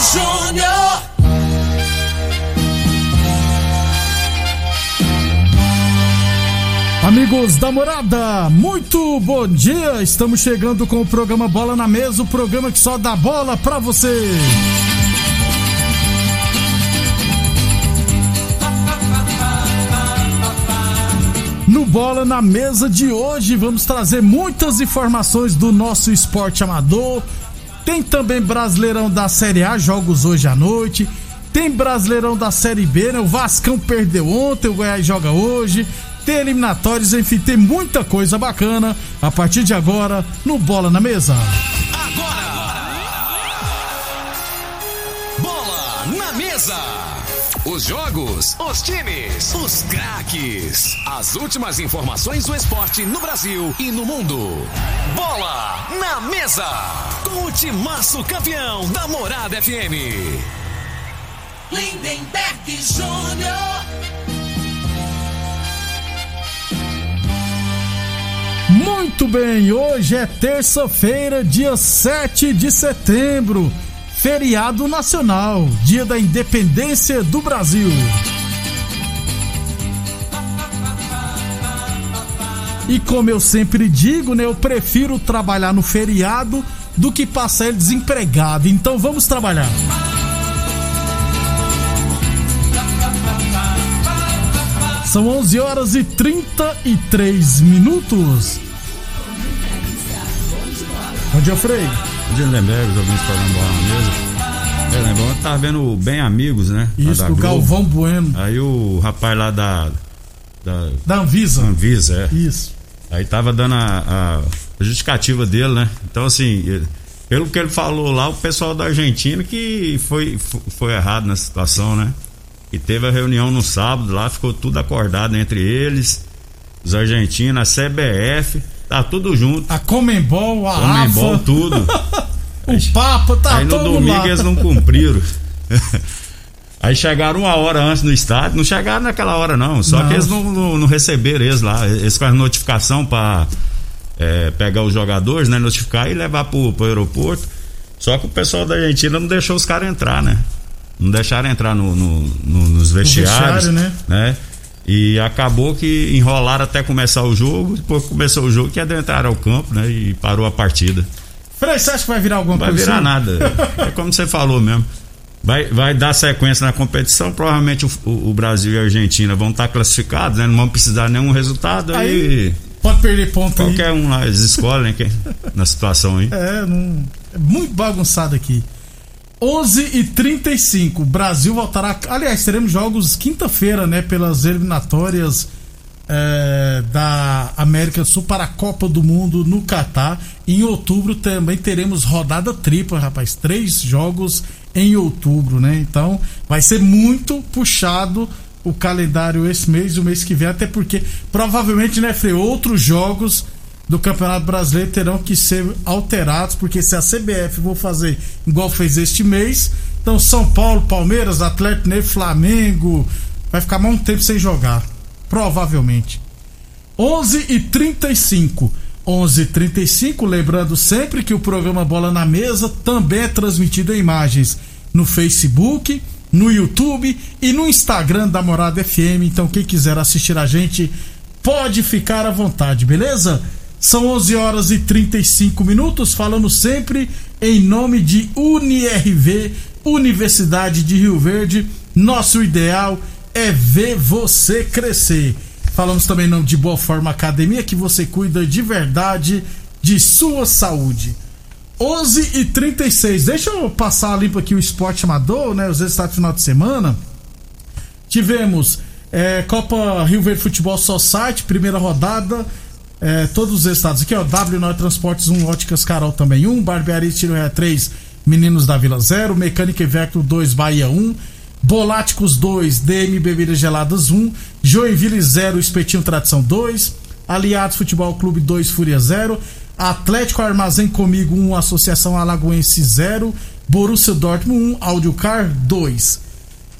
Júnior. Amigos da morada, muito bom dia! Estamos chegando com o programa Bola na Mesa o programa que só dá bola pra você. No Bola na Mesa de hoje, vamos trazer muitas informações do nosso esporte amador. Tem também Brasileirão da Série A, jogos hoje à noite. Tem Brasileirão da Série B, né? O Vascão perdeu ontem, o Goiás joga hoje. Tem eliminatórios, enfim, tem muita coisa bacana a partir de agora no Bola na Mesa. Bola na mesa. Os jogos, os times, os craques. As últimas informações do esporte no Brasil e no mundo. Bola na mesa. Com o timaço campeão da Morada FM. Lindenberg Júnior. Muito bem, hoje é terça-feira, dia 7 de setembro, feriado nacional, dia da independência do Brasil. E como eu sempre digo, né, eu prefiro trabalhar no feriado do que passar ele desempregado. Então vamos trabalhar. São 11 horas e 33 minutos. Bom dia, Frei. Lemberg, os ouvintes falando bola na mesa. É, lembrando que tava vendo Bem Amigos, né? Isso, do. Galvão Bueno, Aí o rapaz lá da. Da da Anvisa. Anvisa, é. Isso. Aí tava dando a, a justificativa dele, né? Então, assim, ele- pelo que ele falou lá, o pessoal da Argentina que foi, fo- foi errado na situação, né? E teve a reunião no sábado lá, ficou tudo acordado entre eles, os argentinos, a CBF, tá tudo junto. A Comembol, a Comembol, AFA, tudo. o Papa, tá Aí no domingo lá. eles não cumpriram. Aí chegaram uma hora antes no estádio, não chegaram naquela hora não, só Não. que eles não, não, não receberam eles lá, eles com a notificação para pegar os jogadores, né, notificar e levar pro, pro aeroporto. Só que o pessoal da Argentina não deixou os caras entrar, né? Não deixaram entrar no, no- no- nos vestiários, vestiário, né? E acabou que enrolaram até começar o jogo, depois começou o jogo que adentraram ao campo, né? E parou a partida. Frei, você acha que vai virar alguma Não vai coisa? virar nada. É como você falou mesmo. Vai, vai dar sequência na competição. Provavelmente o, o- o Brasil e a Argentina vão estar classificados, né? Não vão precisar de nenhum resultado. Aí, Aí, Pode perder ponto aí. qualquer um lá, eles escolhem quem, na situação aí. É, não, é muito bagunçado aqui. 11 e 35 Brasil voltará. Aliás, teremos jogos quinta-feira, né? Pelas eliminatórias é, da América do Sul para a Copa do Mundo no Catar. Em outubro também teremos rodada tripla, rapaz. Três jogos em outubro, né? Então vai ser muito puxado o calendário esse mês e o mês que vem, até porque provavelmente, né, Frei, outros jogos do Campeonato Brasileiro terão que ser alterados, porque se a CBF for fazer igual fez este mês, então São Paulo, Palmeiras, Atlético Flamengo, vai ficar mais um tempo sem jogar, provavelmente. 11 e 35 11 e 35 lembrando sempre que o programa Bola na Mesa também é transmitido em imagens no Facebook, no YouTube e no Instagram da Morada FM. Então, quem quiser assistir a gente pode ficar à vontade, beleza? São 11 horas e 35 minutos, falando sempre em nome de UniRV, Universidade de Rio Verde. Nosso ideal é ver você crescer. Falamos também nome de Boa Forma Academia, que você cuida de verdade de sua saúde. 11 e 36 Deixa eu passar limpo aqui o esporte amador, né? Os do final de semana. Tivemos é, Copa Rio Verde Futebol Society, primeira rodada. É, todos os estados aqui, ó. W9 Transportes 1, Óticas Carol também 1, Barbearia Tiro 3, Meninos da Vila 0, Mecânica Vector 2, Bahia 1, Boláticos 2, DM Bebidas Geladas 1, Joinville 0, Espetinho Tradição 2, Aliados Futebol Clube 2, Fúria 0, Atlético Armazém Comigo 1, Associação Alagoense 0, Borussia Dortmund 1, Audiocar 2.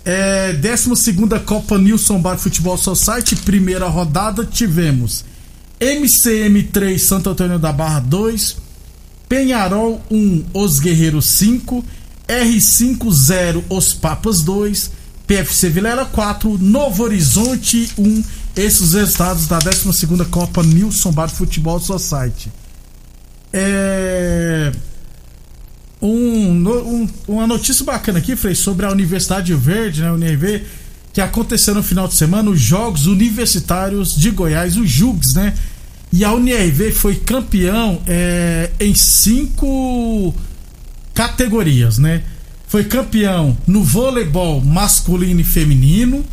É, 12 Copa Nilson Bar Futebol Society, primeira rodada, tivemos MCM 3, Santo Antônio da Barra 2, Penharol 1, Os Guerreiros 5, R50 Os Papas 2, PFC Vilela 4, Novo Horizonte 1. Esses os resultados da 12 Copa Nilson Bar Futebol Society. É. Um, um, uma notícia bacana aqui, Frei, sobre a Universidade Verde, né, UNIV, que aconteceu no final de semana os Jogos Universitários de Goiás, os JUGs, né? E a UNIRV foi campeão é, em cinco categorias, né? Foi campeão no voleibol masculino e feminino,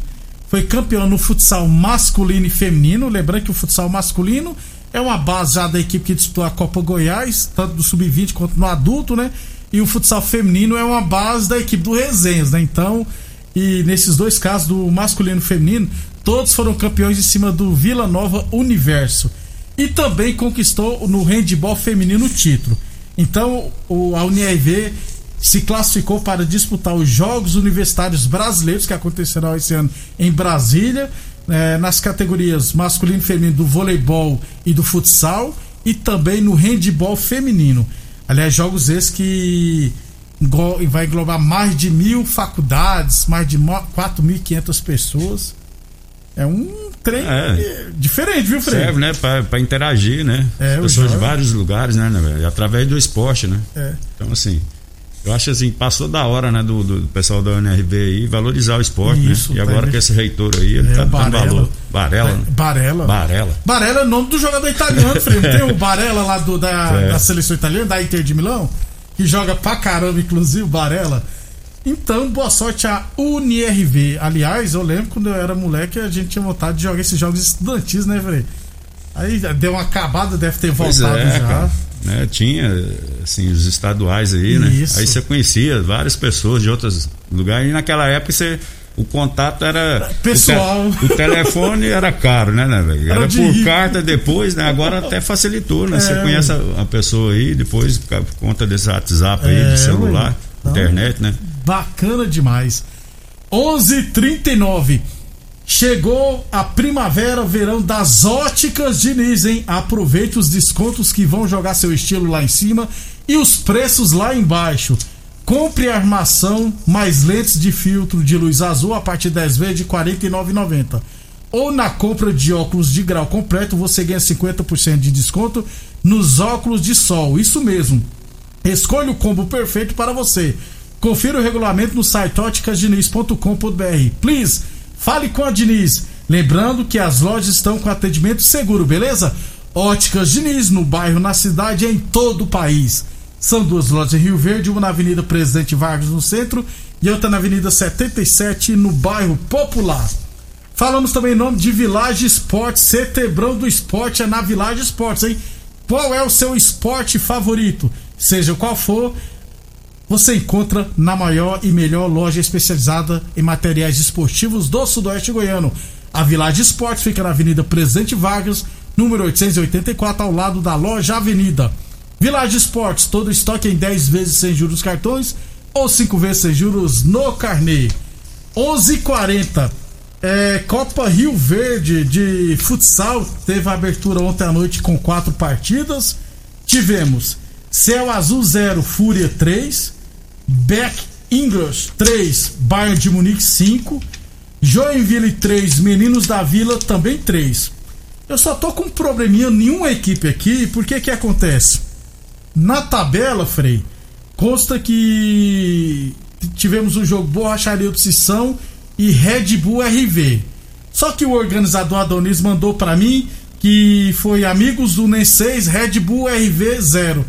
foi campeão no futsal masculino e feminino. Lembrando que o futsal masculino é uma base já da equipe que disputou a Copa Goiás, tanto do sub-20 quanto no adulto, né? E o futsal feminino é uma base da equipe do Resenhas, né? Então, e nesses dois casos, do masculino e feminino, todos foram campeões em cima do Vila Nova Universo. E também conquistou no handball feminino o título. Então, o, a UNIRV se classificou para disputar os Jogos Universitários Brasileiros que acontecerão esse ano em Brasília, eh, nas categorias masculino e feminino do voleibol e do futsal e também no handball feminino. Aliás, jogos esses que vai englobar mais de mil faculdades, mais de 4.500 pessoas. É um trem É. diferente, viu, Fred? Serve, né? Pra, pra interagir, né? É, As pessoas de vários lugares, né, né? Através do esporte, né? É. Então, assim, eu acho assim, passou da hora, né, do, do pessoal da UNRV aí valorizar o esporte, Isso, né? E tá agora aí. com esse reitor aí, ele É, tá dando valor. Barella, né? Barella. Barella. Barella é o nome do jogador italiano, Fred. Tem o Barella lá do, da, É. da seleção italiana, da Inter de Milão, que joga pra caramba, inclusive, o Barella. Então, boa sorte à UniRV. Aliás, eu lembro quando eu era moleque, a gente tinha vontade de jogar esses jogos estudantis, né, Fred? Aí deu uma acabada, deve ter Pois voltado é, já. Né, tinha, assim, os estaduais aí, né? Isso. Aí você conhecia várias pessoas de outros lugares. E naquela época você. O contato era. Pessoal. O, te- o telefone era caro, né, né, velho? Era Era por rico. carta depois, né? Agora até facilitou, né? Você É. conhece a, a pessoa aí, depois, por conta desse WhatsApp aí, É, de celular, ué. Então- internet, né? Bacana demais. 11:39 Chegou a primavera, verão das óticas Diniz, hein? Aproveite os descontos que vão jogar seu estilo lá em cima e os preços lá embaixo. Compre armação mais lentes de filtro de luz azul a partir de 10 vezes de R$ 49,90. Ou na compra de óculos de grau completo, você ganha 50% de desconto nos óculos de sol. Isso mesmo. Escolha o combo perfeito para você. Confira o regulamento no site óticasdiniz.com.br. Please, fale com a Diniz. Lembrando que as lojas estão com atendimento seguro, beleza? Óticas Diniz, no bairro, na cidade e em todo o país. São duas lojas em Rio Verde, uma na Avenida Presidente Vargas, no centro, e outra na Avenida 77, no bairro Popular. Falamos também em nome de Village Esportes, Setebrão do Esporte é na Village Esportes, hein? Qual é o seu esporte favorito? Seja qual for, você encontra na maior e melhor loja especializada em materiais esportivos do Sudoeste Goiano. A Village Esportes fica na Avenida Presidente Vargas, número 884, ao lado da loja Avenida. Village Esportes, todo estoque em 10 vezes sem juros cartões ou 5 vezes sem juros no carnê. 11:40 é, Copa Rio Verde de futsal teve abertura ontem à noite com quatro partidas. Tivemos Céu Azul 0, Fúria 3, Beck English 3, Bayern de Munique 5, Joinville 3, Meninos da Vila também 3. Eu só tô com um probleminha, nenhuma equipe aqui, porque que acontece? Na tabela, Frei, consta que tivemos o jogo Borracharia do Sissão e Red Bull RV. Só que o organizador Adonis mandou pra mim que foi Amigos do NEM 6, Red Bull RV 0.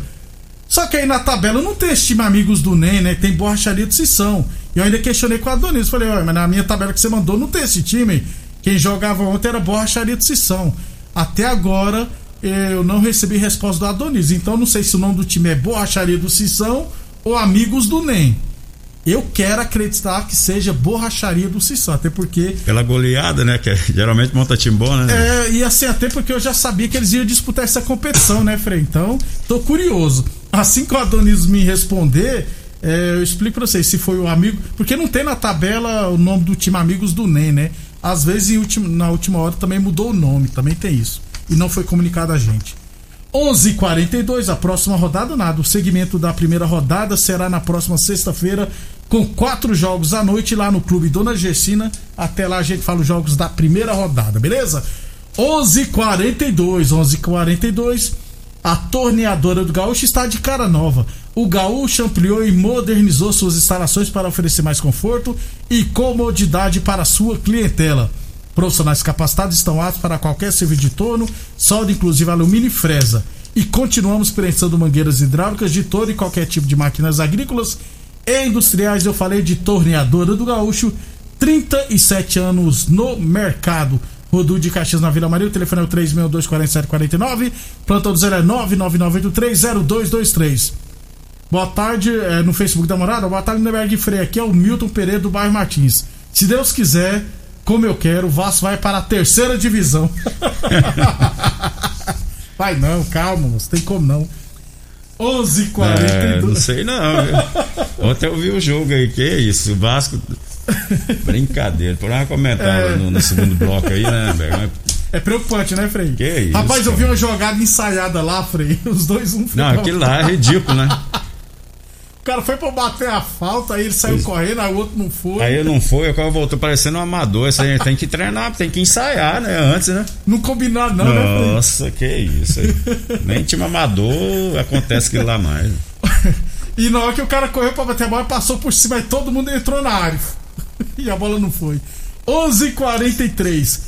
Só que aí na tabela não tem esse time Amigos do NEM, né? Tem Borracharia do Sissão. E eu ainda questionei com o Adonis. Falei, olha, mas na minha tabela que você mandou não tem esse time. Quem jogava ontem era Borracharia do Sissão. Até agora eu não recebi resposta do Adonis. Então não sei se o nome do time é Borracharia do Sissão ou Amigos do NEM. Eu quero acreditar que seja Borracharia do Sissão, até porque. Pela goleada, né? Que é- geralmente monta time bom, né? É, e assim, até porque eu já sabia que eles iam disputar essa competição, né, Frei? Então, tô curioso. Assim que o Adonis me responder, é, eu explico pra vocês se foi o amigo. Porque não tem na tabela o nome do time Amigos do NEM, né? Às vezes em último- na última hora também mudou o nome, também tem isso. E não foi comunicado a gente. 11:42 a próxima rodada nada. O segmento da primeira rodada será na próxima sexta-feira com quatro jogos à noite lá no Clube Dona Gessina. Até lá a gente fala os jogos da primeira rodada, beleza? 11:42, 11:42. A torneadora do Gaúcho está de cara nova. O Gaúcho ampliou e modernizou suas instalações para oferecer mais conforto e comodidade para sua clientela. Profissionais capacitados estão aptos para qualquer serviço de torno, solda inclusive alumínio e fresa. E continuamos prensando mangueiras hidráulicas de todo e qualquer tipo de máquinas agrícolas e industriais. Eu falei de torneadora do Gaúcho, 37 anos no mercado. Rodu de Caxias na Vila Maria, o telefone é o 3624749, plantão do 0 é 999830223. Boa tarde, é, no Facebook da Morada. Boa tarde, Neberg Freire. Aqui é o Milton Pereira do bairro Martins. Se Deus quiser, como eu quero, o Vasco vai para a terceira divisão. vai não, calma, moço, tem como não. 11:42 É, não sei não. Ontem eu vi o jogo aí, que isso, o Vasco. Brincadeira, por uma comentar É. no, no segundo bloco aí, né, Berg? É preocupante, né, Frei? Que isso, Rapaz, eu vi cara. uma jogada ensaiada lá, Frei. Os dois, um Não, aquilo lá é ridículo, né? O cara foi pra bater a falta, aí ele saiu Isso. correndo, aí o outro não foi. Aí eu não fui, agora voltou parecendo um amador. Isso aí tem que treinar, tem que ensaiar, né? Antes, né? Não combinaram, não, né? Nossa, que isso aí. Nem time amador acontece aquilo lá mais. E na hora que o cara correu pra bater a bola, passou por cima e todo mundo entrou na área. E a bola não foi. 11:43.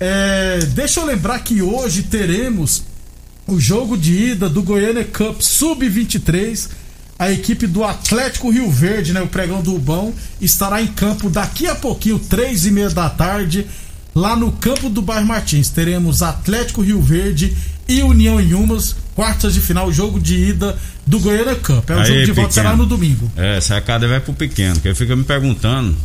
É, deixa eu lembrar que hoje teremos o jogo de ida do Goiânia Cup Sub-23. A equipe do Atlético Rio Verde, né, o pregão do Rubão, estará em campo daqui a pouquinho, três e meia da tarde, lá no campo do Bairro Martins. Teremos Atlético Rio Verde e União em Umas, quartas de final, jogo de ida do Goiânia Cup. É o Aí, jogo de volta pequeno. será no domingo. É, essa sacada vai pro pequeno, que ele fica me perguntando.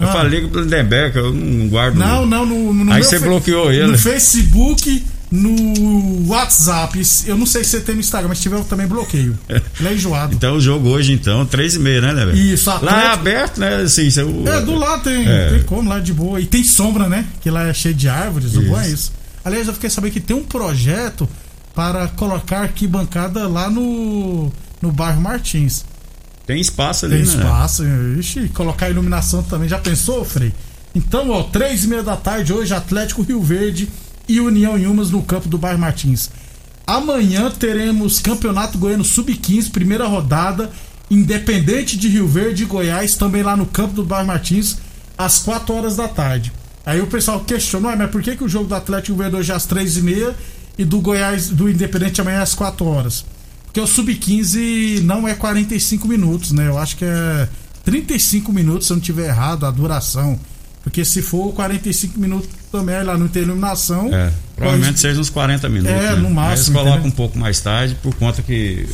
Eu Ah. falei com o Lindenberg, eu não guardo. Não, não, no, no Aí você bloqueou ele. No Facebook, no WhatsApp. Eu não sei se você tem no Instagram, mas se tiver eu também bloqueio. Ele é enjoado. Então o jogo hoje, então, três e meia, né, Lindenberg? Isso, Lá é Atlético- aberto, né? Assim, você, É, do lado tem, É. tem como, lá de boa. E tem sombra, né? Que lá é cheio de árvores, o bom é isso. Aliás, eu fiquei sabendo que tem um projeto para colocar arquibancada lá no, no bairro Martins. Tem espaço ali, Tem né? espaço. Ixi, colocar iluminação também. Já pensou, Frei? Então, ó, três e meia da tarde hoje, Atlético Rio Verde e União em Umas no campo do bairro Martins. Amanhã teremos Campeonato Goiano Sub-15, primeira rodada. Independente de Rio Verde e Goiás, também lá no campo do bairro Martins, às 4 horas da tarde. Aí o pessoal questionou, "Ué, mas por que, que o jogo do Atlético Rio Verde hoje é às 3 e meia e do Goiás, do Independente amanhã é às 4 horas? Porque o Sub-15 não é 45 minutos, né? Eu acho que é 35 minutos, se eu não tiver errado, a duração. Porque se for 45 minutos também, lá não tem iluminação. É, provavelmente pode- seja uns 40 minutos. É, né? no máximo, Aí eles colocam entendeu? um pouco mais tarde, por conta que.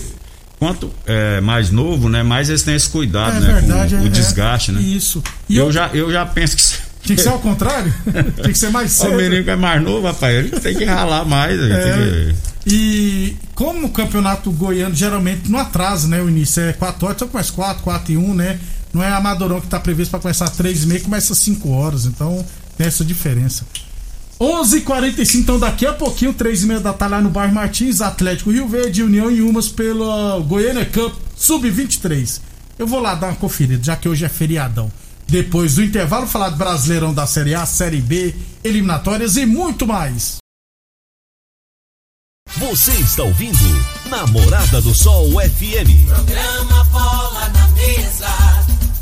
Quanto é mais novo, né? Mais eles têm esse cuidado, É né? verdade, com é, o desgaste, é, né? Isso. E eu, eu, já, eu já penso que. Tinha que ser ao contrário? Tinha que ser mais O cedo. menino que é mais novo, rapaz, ele tem que ralar mais. É. tem que- E como o campeonato goiano geralmente não atrasa, né? O início é 4 horas, só começa 4, 4 e 1, né? Não é Amadorão que tá previsto para começar 3 e meia, começa 5 horas. Então tem essa diferença. 11h45, então daqui a pouquinho, 3 e meia da tarde lá no bairro Martins, Atlético Rio Verde, União em Umas pela Goiânia Cup Sub-23. Eu vou lá dar uma conferida, já que hoje é feriadão. Depois do intervalo, falar do Brasileirão da Série A, Série B, eliminatórias e muito mais. Você está ouvindo Namorada do Sol FM. Programa Bola na Mesa,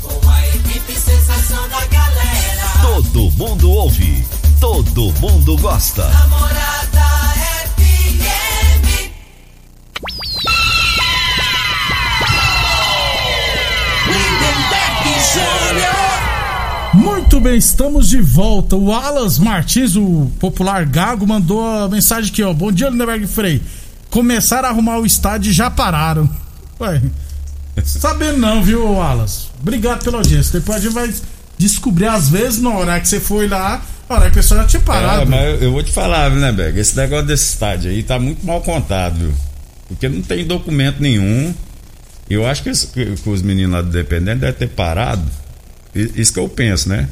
com a equipe sensação da galera. Todo mundo ouve, todo mundo gosta. Namorada FM. Lindenberg Júnior. Muito bem, estamos de volta. O Alas Martins, o popular Gago, mandou a mensagem aqui, ó. Bom dia, Lindenberg Frei. Começaram a arrumar o estádio e já pararam. Ué, sabendo não, viu, Alas? Obrigado pela audiência. Depois a gente vai descobrir, às vezes, na hora que você foi lá, na hora que a pessoa já tinha parado. É, mas eu, vou te falar, Beg? Esse negócio desse estádio aí tá muito mal contado, viu? Porque não tem documento nenhum. Eu acho que, esse- que os meninos lá do Dependente devem ter parado. Isso que eu penso, né?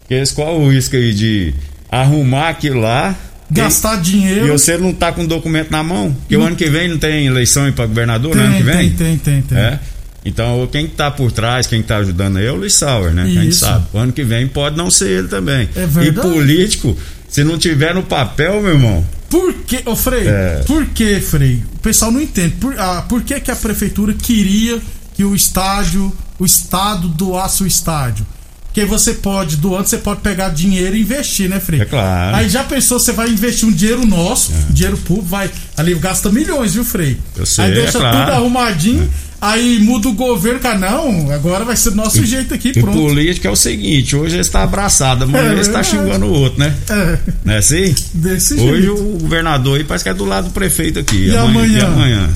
Porque qual o risco aí de arrumar aquilo lá Gastar e, dinheiro. e você não tá com o documento na mão? Porque o ano que vem não tem eleição para governador, né? Ano que vem? tem, tem, tem, tem. É? Então, quem tá por trás, quem tá ajudando aí é o Luiz Sauer, né? A gente Isso. sabe. O ano que vem pode não ser ele também. É verdade. E político, se não tiver no papel, meu irmão, Por que, ô Frei? É. Por que, Frei? O pessoal não entende. Por, ah, por que, que a prefeitura queria que o estádio, o estado doasse o estádio? Porque você pode, doando, você pode pegar dinheiro e investir, né, Frei? É claro. É. Aí já pensou, você vai investir um dinheiro nosso, dinheiro público, vai. Ali gasta milhões, viu, Frei? Eu sei, aí é deixa claro. tudo arrumadinho, aí muda o governo, cara, não, agora vai ser do nosso jeito aqui, E pronto. político é o seguinte, hoje ele está abraçado, amanhã É ele está xingando o outro, né? É, Não é assim? desse Hoje jeito. o governador aí parece que é do lado do prefeito aqui. E amanhã? E amanhã,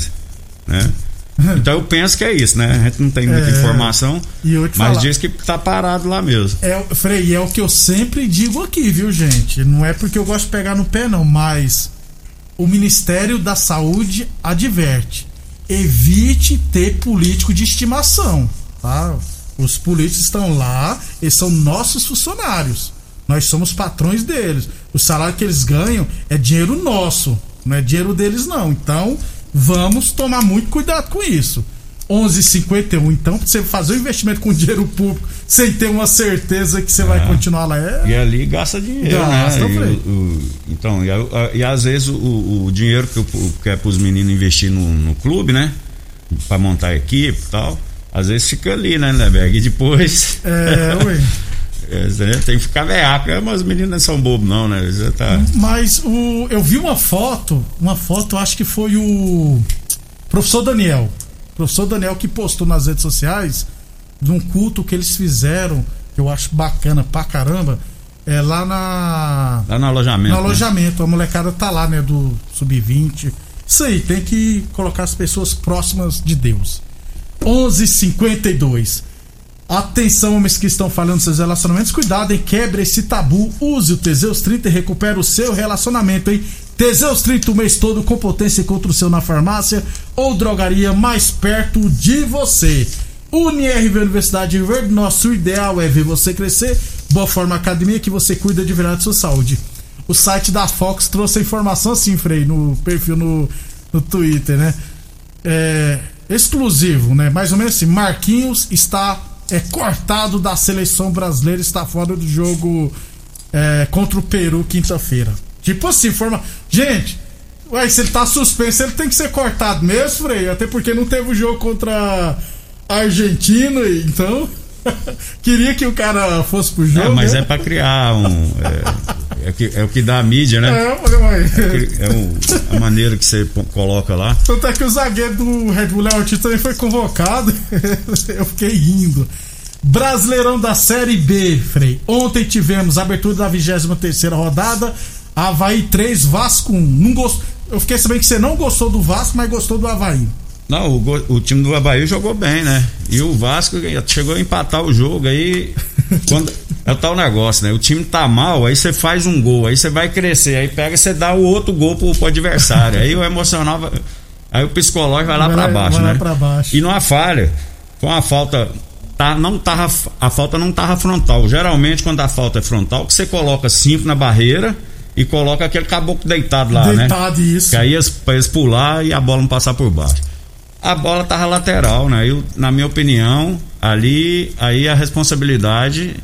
né? Então eu penso que é isso, né? A gente não tem muita É. informação, mas falar. diz que tá parado lá mesmo. É, Frei, é o que eu sempre digo aqui, viu, gente? Não é porque eu gosto de pegar no pé, não, mas o Ministério da Saúde adverte: evite ter político de estimação, tá? Os políticos estão lá, eles são nossos funcionários. Nós somos patrões deles. O salário que eles ganham é dinheiro nosso, não é dinheiro deles, não. Então, vamos tomar muito cuidado com isso. 11:51. Então, pra você fazer um investimento com dinheiro público sem ter uma certeza que você vai continuar lá é. E ali gasta dinheiro, Gasta, né? E, o- o- então, e, a- e às vezes o, o dinheiro que, eu, que é para os meninos investir no, no clube, né? Para montar a equipe e tal, às vezes fica ali, né, Neberg? E depois É, ué. é, né, tem que ficar veaco. Mas os meninos não são bobos, não, né? Já tá. Mas o, eu vi uma foto, uma foto, acho que foi o professor Daniel. Professor Daniel que postou nas redes sociais de um culto que eles fizeram, que eu acho bacana pra caramba, é lá na Lá no alojamento. no né? alojamento. A molecada tá lá, né, do sub-20. Isso aí, tem que colocar as pessoas próximas de Deus. 11:52. Atenção, homens que estão falando seus relacionamentos, cuidado, hein? Quebre esse tabu. Use o Teseus 30 e recupere o seu relacionamento, hein? Teseus 30 o mês todo com potência contra o seu na farmácia ou drogaria mais perto de você. UniRV Universidade Verde, nosso ideal é ver você crescer. Boa Forma Academia que você cuida de verdade sua saúde. O site da Fox trouxe a informação assim, Frei, no perfil no, no Twitter, né? É, exclusivo, né? Mais ou menos assim, Marquinhos está é, cortado da seleção brasileira, está fora do jogo é, contra o Peru quinta-feira. Tipo assim, forma. Gente, ué, se ele tá suspenso, ele tem que ser cortado mesmo, Frei. Até porque não teve o jogo contra a Argentina, então. Queria que o cara fosse pro jogo. É, mas né? é para criar um. É, é, que- é o que dá a mídia, né? É, eu falei, ué. É o- a maneira que você coloca lá. Tanto é que o zagueiro do Red Bull Ortiz também foi convocado. Eu fiquei rindo. Brasileirão da Série B, Frei. Ontem tivemos a abertura da 23 rodada. Havaí 3, Vasco 1. Não gost... Eu fiquei sabendo que você não gostou do Vasco, mas gostou do Havaí. Não, o, o time do Havaí jogou bem, né? E o Vasco chegou a empatar o jogo aí. Quando, é o tal negócio, né? O time tá mal, aí você faz um gol, aí você vai crescer, aí pega e você dá o outro gol pro, pro adversário. aí o emocional. vai- Aí o psicológico vai lá lá- baixo, vai lá né? pra baixo. E numa falha, com a falta. Tá, não tava, a falta não tava frontal. Geralmente, quando a falta é frontal, que você coloca cinco na barreira e coloca aquele caboclo deitado lá, né? Deitado isso. Que aí eles, eles pular e a bola não passar por baixo. A bola tava lateral, né? Eu, na minha opinião, ali aí a responsabilidade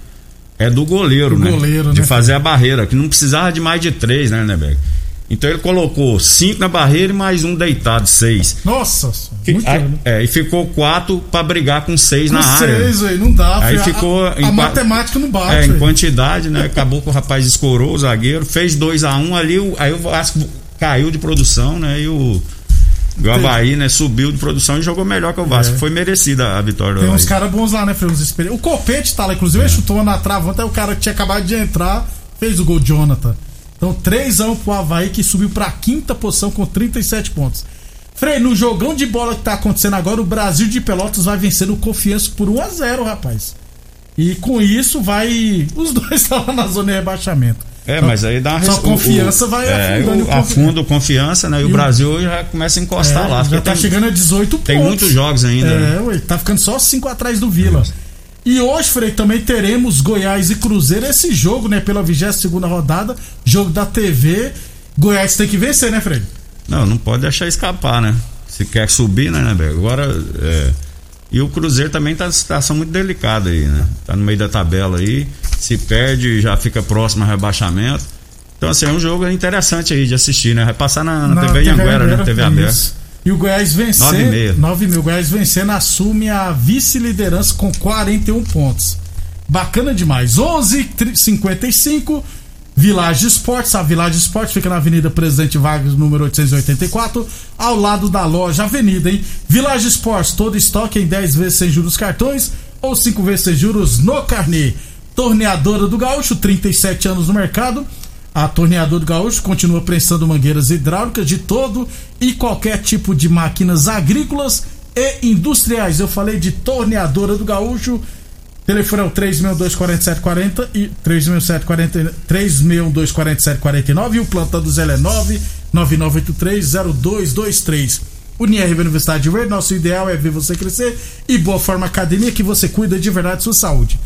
é do goleiro, Do né? goleiro, de né? fazer a barreira, que não precisava de mais de três, né, Nebeck? Então ele colocou cinco na barreira e mais um deitado, seis. Nossa, Que- muito aí- né? é, e ficou quatro pra brigar com seis Com na área. seis, aí, não dá. Aí filho. Ficou A, a matemática não bate. É, em aí. quantidade, né? Acabou que o rapaz escorou o zagueiro, fez 2 a 1 um, ali, aí o Vasco caiu de produção, né? E o, o Havaí, né, subiu de produção e jogou melhor que o Vasco. É. Foi merecida a vitória do Tem uns caras bons lá, né, experi- O Copete tá lá, inclusive, É. ele chutou na trava, até o cara que tinha acabado de entrar fez o gol Jonathan. Então, 3 a 1 pro Havaí, que subiu pra quinta posição com 37 pontos. Frei, no jogão de bola que tá acontecendo agora, o Brasil de Pelotas vai vencer o Confiança por 1 a 0 rapaz. E com isso vai. Os dois estão lá na zona de rebaixamento. É, Então, mas aí dá uma Só confiança o- vai é, afundando afunda o confiança, né? E, E o Brasil já começa a encostar É, lá. já tá tem, chegando a 18 tem pontos. muitos jogos ainda. É, né? ué, tá ficando só 5 atrás do Vila. E hoje, Frei, também teremos Goiás e Cruzeiro. Esse jogo, né, pela 22 rodada, jogo da TV. Goiás tem que vencer, né, Frei? Não, não pode deixar escapar, né? Se quer subir, né, né? Agora. é, E o Cruzeiro também tá em situação muito delicada aí, né? Tá no meio da tabela aí. Se perde, já fica próximo ao rebaixamento. Então, assim, é um jogo interessante aí de assistir, né? Vai passar na, na TV Anhanguera, né? TV aberta. E o Goiás vencendo. Nove e meia. 9 mil. O Goiás vencendo assume a vice-liderança com 41 pontos. Bacana demais. 11:55 Village Esportes. A Village Esportes fica na Avenida Presidente Vargas, número 884, ao lado da loja Avenida, hein? Village Esportes, todo estoque em 10 vezes sem juros cartões ou 5 vezes sem juros no carnê. Torneadora do Gaúcho, 37 anos no mercado. A Torneadora do Gaúcho continua prestando mangueiras hidráulicas de todo e qualquer tipo de máquinas agrícolas e industriais. Eu falei de Torneadora do Gaúcho. Telefone é o 3624740 e 36740 3624749 e o plantão do Zé é 999830223. Unirv Universidade Verde, nosso ideal é ver você crescer e Boa Forma Academia que você cuida de verdade de sua saúde.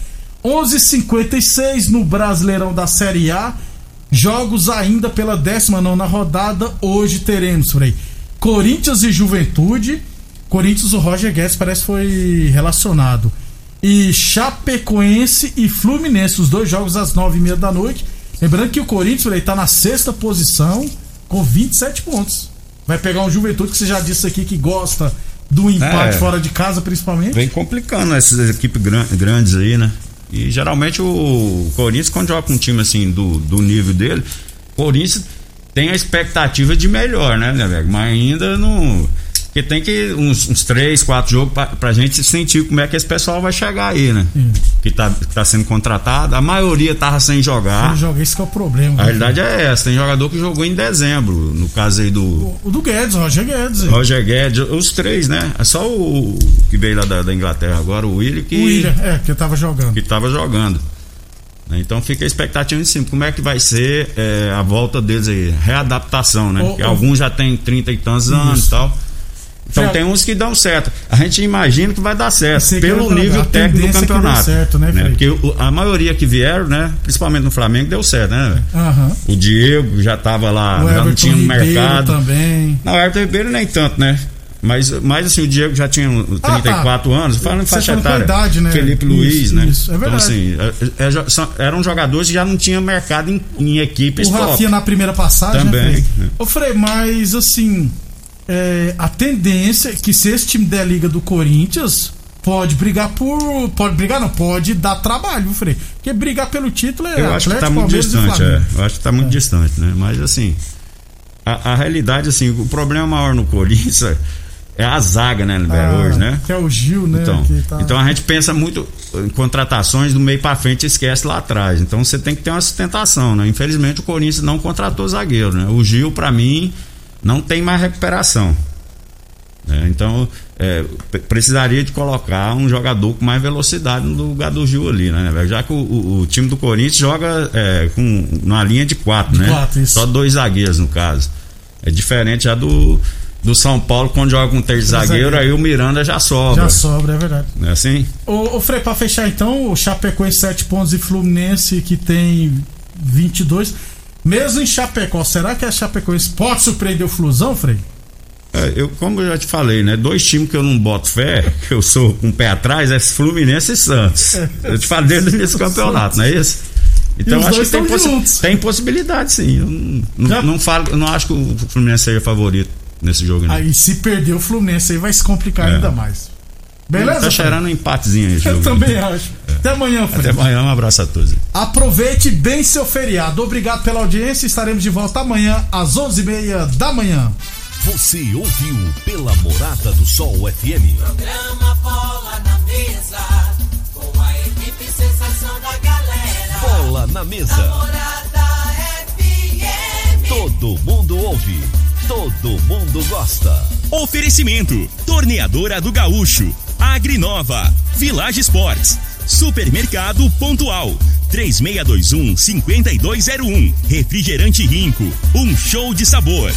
11:56 no Brasileirão da Série A. Jogos ainda pela 19 rodada. Hoje teremos, Frei. Corinthians e Juventude. Corinthians, o Roger Guedes parece foi relacionado. E Chapecoense e Fluminense, os dois jogos às 9h30 da noite. Lembrando que o Corinthians Frei, tá na sexta posição com 27 pontos. Vai pegar um Juventude que você já disse aqui que gosta do empate É. fora de casa, principalmente. Vem complicando essas equipes gran- grandes aí, né? E geralmente o Corinthians, quando joga com um time assim do, do nível dele, o Corinthians tem a expectativa de melhor, né, né, velho? Mas ainda não. Porque tem que uns, uns três, quatro jogos pra, pra gente sentir como é que esse pessoal vai chegar aí, né? Hum. Que, tá, que tá sendo contratado. A maioria tava sem jogar. Ele joga, esse que é o problema. A realidade é essa. Tem jogador que jogou em dezembro. No caso aí do O do Guedes, Roger Guedes. aí. Roger Guedes, os três, né? É só o que veio lá da, da Inglaterra agora, o William, que O William, é, que tava jogando. que estava jogando. Né? Então fica a expectativa em cima. Como é que vai ser é, a volta deles aí? Readaptação, né? Ô. alguns já têm 30 e tantos anos Isso. e tal. Então tem uns que dão certo. A gente imagina que vai dar certo, que pelo nível técnico do é campeonato. certo, né, Felipe? Porque a maioria que vieram, né? Principalmente no Flamengo, deu certo, né? velho? Aham. O Diego já estava lá, O já não tinha no Ribeiro mercado. também. Não, o Everton Ribeiro nem tanto, né? Mas, mas assim, o Diego já tinha 34 anos, falando em faixa etária. idade, né? Felipe Isso, Luiz, né? isso, é Então, verdade. assim, é- é- eram jogadores que já não tinham mercado em, em equipes O top. Rafinha na primeira passagem. Também, Né, Frei? né? Ô, Frei, mas assim, é, a tendência é que se esse time der liga do Corinthians, pode brigar por. Pode brigar, não, pode dar trabalho, viu, Frei? Porque brigar pelo título é Eu acho que Atlético, tá muito Palmeiras distante, é. Eu acho que tá muito distante, né? Mas assim, a, a realidade, assim, o problema maior no Corinthians é a zaga, né, Ah, hoje, né? Que é o Gil, né? Então, que tá- então a gente pensa muito em contratações do meio pra frente e esquece lá atrás. Então você tem que ter uma sustentação, né? Infelizmente o Corinthians não contratou zagueiro, né? O Gil, pra mim, não tem mais recuperação. né? Então, é, pre- precisaria de colocar um jogador com mais velocidade no lugar do Gil ali, né? velho? Já que o, o- o time do Corinthians joga é, com uma linha de quatro, De né? quatro. Só dois zagueiros, no caso. É diferente já do, do São Paulo, quando joga com três zagueiros, zagueiro. aí o Miranda já sobra. Já sobra, é verdade. É assim? Ô, ô Frei, pra fechar então, o Chapecoense 7 pontos e Fluminense que tem 22. Mesmo em Chapecó, será que a Chapecoense pode surpreender o Flusão, Frei? É, eu, como eu já te falei, né? Dois times que eu não boto fé, que eu sou com o pé atrás, é Fluminense e Santos. Eu te falei desde esse campeonato, não é isso? Então acho que tem, possi- tem possibilidade, sim. Eu não, não- falo, não acho que o Fluminense seja favorito nesse jogo. Não. Aí se perder o Fluminense aí vai se complicar É. ainda mais. Beleza? Tá cheirando um empatezinho aí. esse Eu jogo. também acho. Até amanhã, Fred. Até amanhã, um abraço a todos. Aproveite bem seu feriado. Obrigado pela audiência. Estaremos de volta amanhã às 11h30 da manhã. Você ouviu pela Morada do Sol FM. Programa Bola na Mesa, com a equipe sensação da galera. Bola na mesa. Morada FM. Todo mundo ouve. Todo mundo gosta. Oferecimento: Torneadora do Gaúcho, Agrinova, Village Sports, Supermercado Pontual, 3621-5201, Refrigerante Rinco, um show de sabor.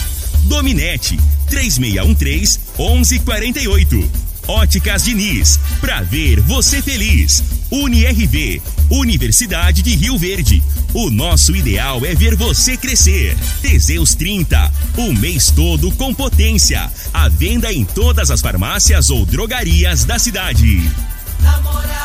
Dominete, 3613-1148. Óticas Diniz, pra ver você feliz. UniRV, Universidade de Rio Verde. O nosso ideal é ver você crescer. Teseus 30, o mês todo com potência. À venda em todas as farmácias ou drogarias da cidade. Namorada